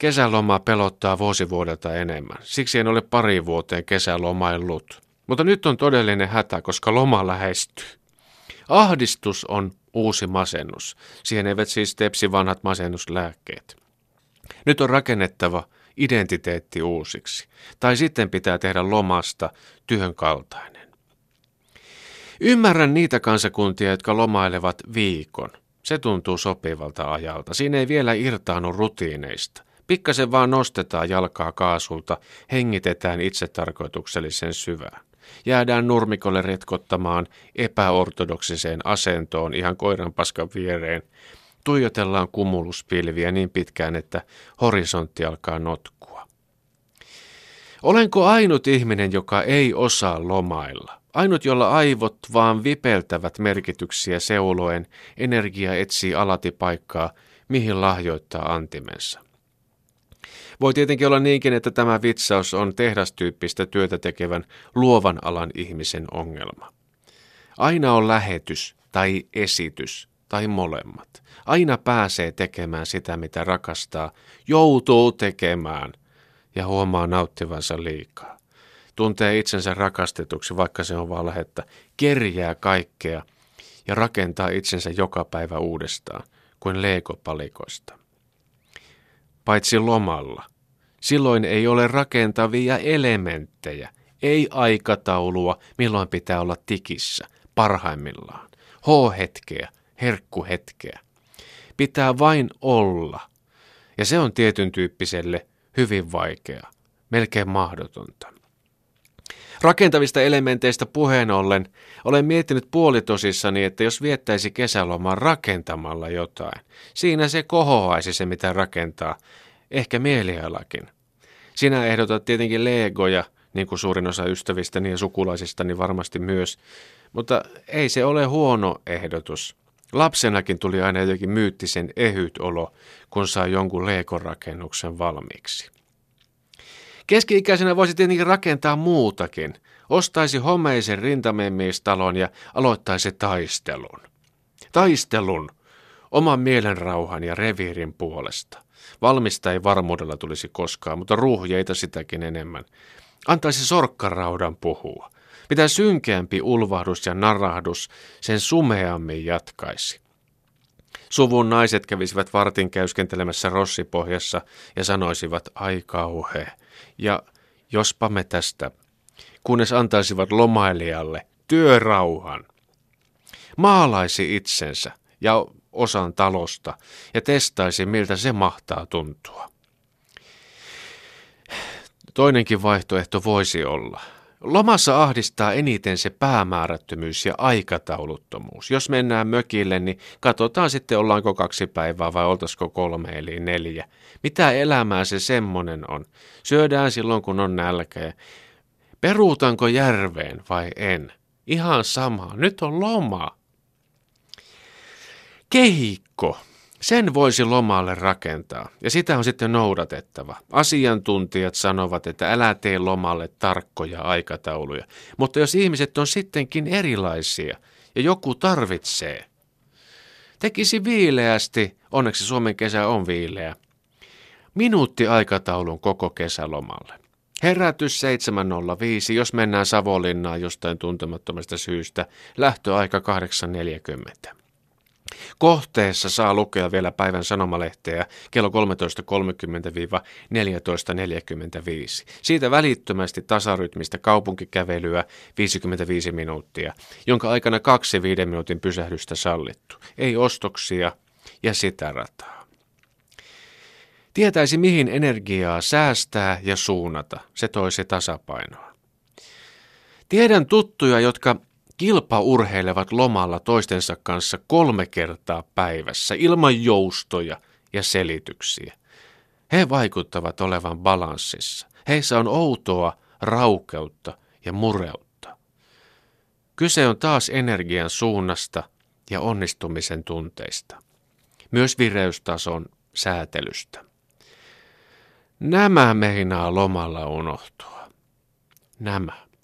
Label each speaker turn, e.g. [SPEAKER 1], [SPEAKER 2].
[SPEAKER 1] Kesäloma pelottaa vuosivuodelta enemmän. Siksi en ole pari vuoteen kesälomaillut. Mutta nyt on todellinen hätä, koska loma lähestyy. Ahdistus on uusi masennus. Siihen eivät siis tepsi vanhat masennuslääkkeet. Nyt on rakennettava identiteetti uusiksi. Tai sitten pitää tehdä lomasta työn kaltainen. Ymmärrän niitä kansakuntia, jotka lomailevat viikon. Se tuntuu sopivalta ajalta. Siinä ei vielä irtaannu rutiineista. Pikkasen vaan nostetaan jalkaa kaasulta, hengitetään itsetarkoituksellisen syvään. Jäädään nurmikolle retkottamaan epäortodoksiseen asentoon ihan koiranpaskan viereen. Tuijotellaan kumuluspilviä niin pitkään, että horisontti alkaa notkua. Olenko ainut ihminen, joka ei osaa lomailla? Ainut, jolla aivot vaan vipeltävät merkityksiä seuloen, energia etsii alati paikkaa, mihin lahjoittaa antimensa. Voi tietenkin olla niinkin, että tämä vitsaus on tehdastyyppistä työtä tekevän luovan alan ihmisen ongelma. Aina on lähetys tai esitys tai molemmat. Aina pääsee tekemään sitä, mitä rakastaa, joutuu tekemään ja huomaa nauttivansa liikaa. Tuntee itsensä rakastetuksi, vaikka se on valhetta, kerjää kaikkea ja rakentaa itsensä joka päivä uudestaan, kuin leekopalikoista paitsi lomalla. Silloin ei ole rakentavia elementtejä, ei aikataulua, milloin pitää olla tikissä, parhaimmillaan. H-hetkeä, herkkuhetkeä. Pitää vain olla. Ja se on tietyn tyyppiselle hyvin vaikeaa, melkein mahdotonta. Rakentavista elementeistä puheen ollen olen miettinyt puolitosissani, että jos viettäisi kesäloman rakentamalla jotain, siinä se kohoaisi se mitä rakentaa, ehkä mielialakin. Sinä ehdotat tietenkin legoja, niin kuin suurin osa ystävistäni ja sukulaisistani varmasti myös, mutta ei se ole huono ehdotus. Lapsenakin tuli aina jotenkin myyttisen ehyt olo, kun sai jonkun leekorakennuksen valmiiksi. Keski-ikäisenä voisi tietenkin rakentaa muutakin. Ostaisi homeisen rintamemmiistalon ja aloittaisi taistelun. Taistelun oman mielenrauhan ja reviirin puolesta. Valmista ei varmuudella tulisi koskaan, mutta ruuhjeita sitäkin enemmän. Antaisi sorkkaraudan puhua. Mitä synkeämpi ulvahdus ja narahdus, sen sumeammin jatkaisi. Suvun naiset kävisivät vartin käyskentelemässä rossipohjassa ja sanoisivat, ai kauhe, ja jospa me tästä, kunnes antaisivat lomailijalle työrauhan. Maalaisi itsensä ja osan talosta ja testaisi, miltä se mahtaa tuntua. Toinenkin vaihtoehto voisi olla – Lomassa ahdistaa eniten se päämäärättömyys ja aikatauluttomuus. Jos mennään mökille, niin katsotaan sitten ollaanko kaksi päivää vai oltaisiko kolme eli neljä. Mitä elämää se semmonen on? Syödään silloin kun on nälkä. Peruutanko järveen vai en? Ihan sama. Nyt on loma. Kehikko. Sen voisi lomalle rakentaa, ja sitä on sitten noudatettava. Asiantuntijat sanovat, että älä tee lomalle tarkkoja aikatauluja. Mutta jos ihmiset on sittenkin erilaisia, ja joku tarvitsee, tekisi viileästi, onneksi Suomen kesä on viileä, minuutti aikataulun koko kesälomalle. Herätys 7.05, jos mennään Savonlinnaan jostain tuntemattomasta syystä, lähtöaika 8.40. Kohteessa saa lukea vielä päivän sanomalehteä kello 13.30-14.45. Siitä välittömästi tasarytmistä kaupunkikävelyä 55 minuuttia, jonka aikana kaksi viiden minuutin pysähdystä sallittu. Ei ostoksia ja sitä rataa. Tietäisi mihin energiaa säästää ja suunnata. Se toisi tasapainoa. Tiedän tuttuja, jotka kilpaurheilevat lomalla toistensa kanssa kolme kertaa päivässä ilman joustoja ja selityksiä. He vaikuttavat olevan balanssissa. Heissä on outoa raukeutta ja mureutta. Kyse on taas energian suunnasta ja onnistumisen tunteista. Myös vireystason säätelystä. Nämä meinaa lomalla unohtua. Nämä.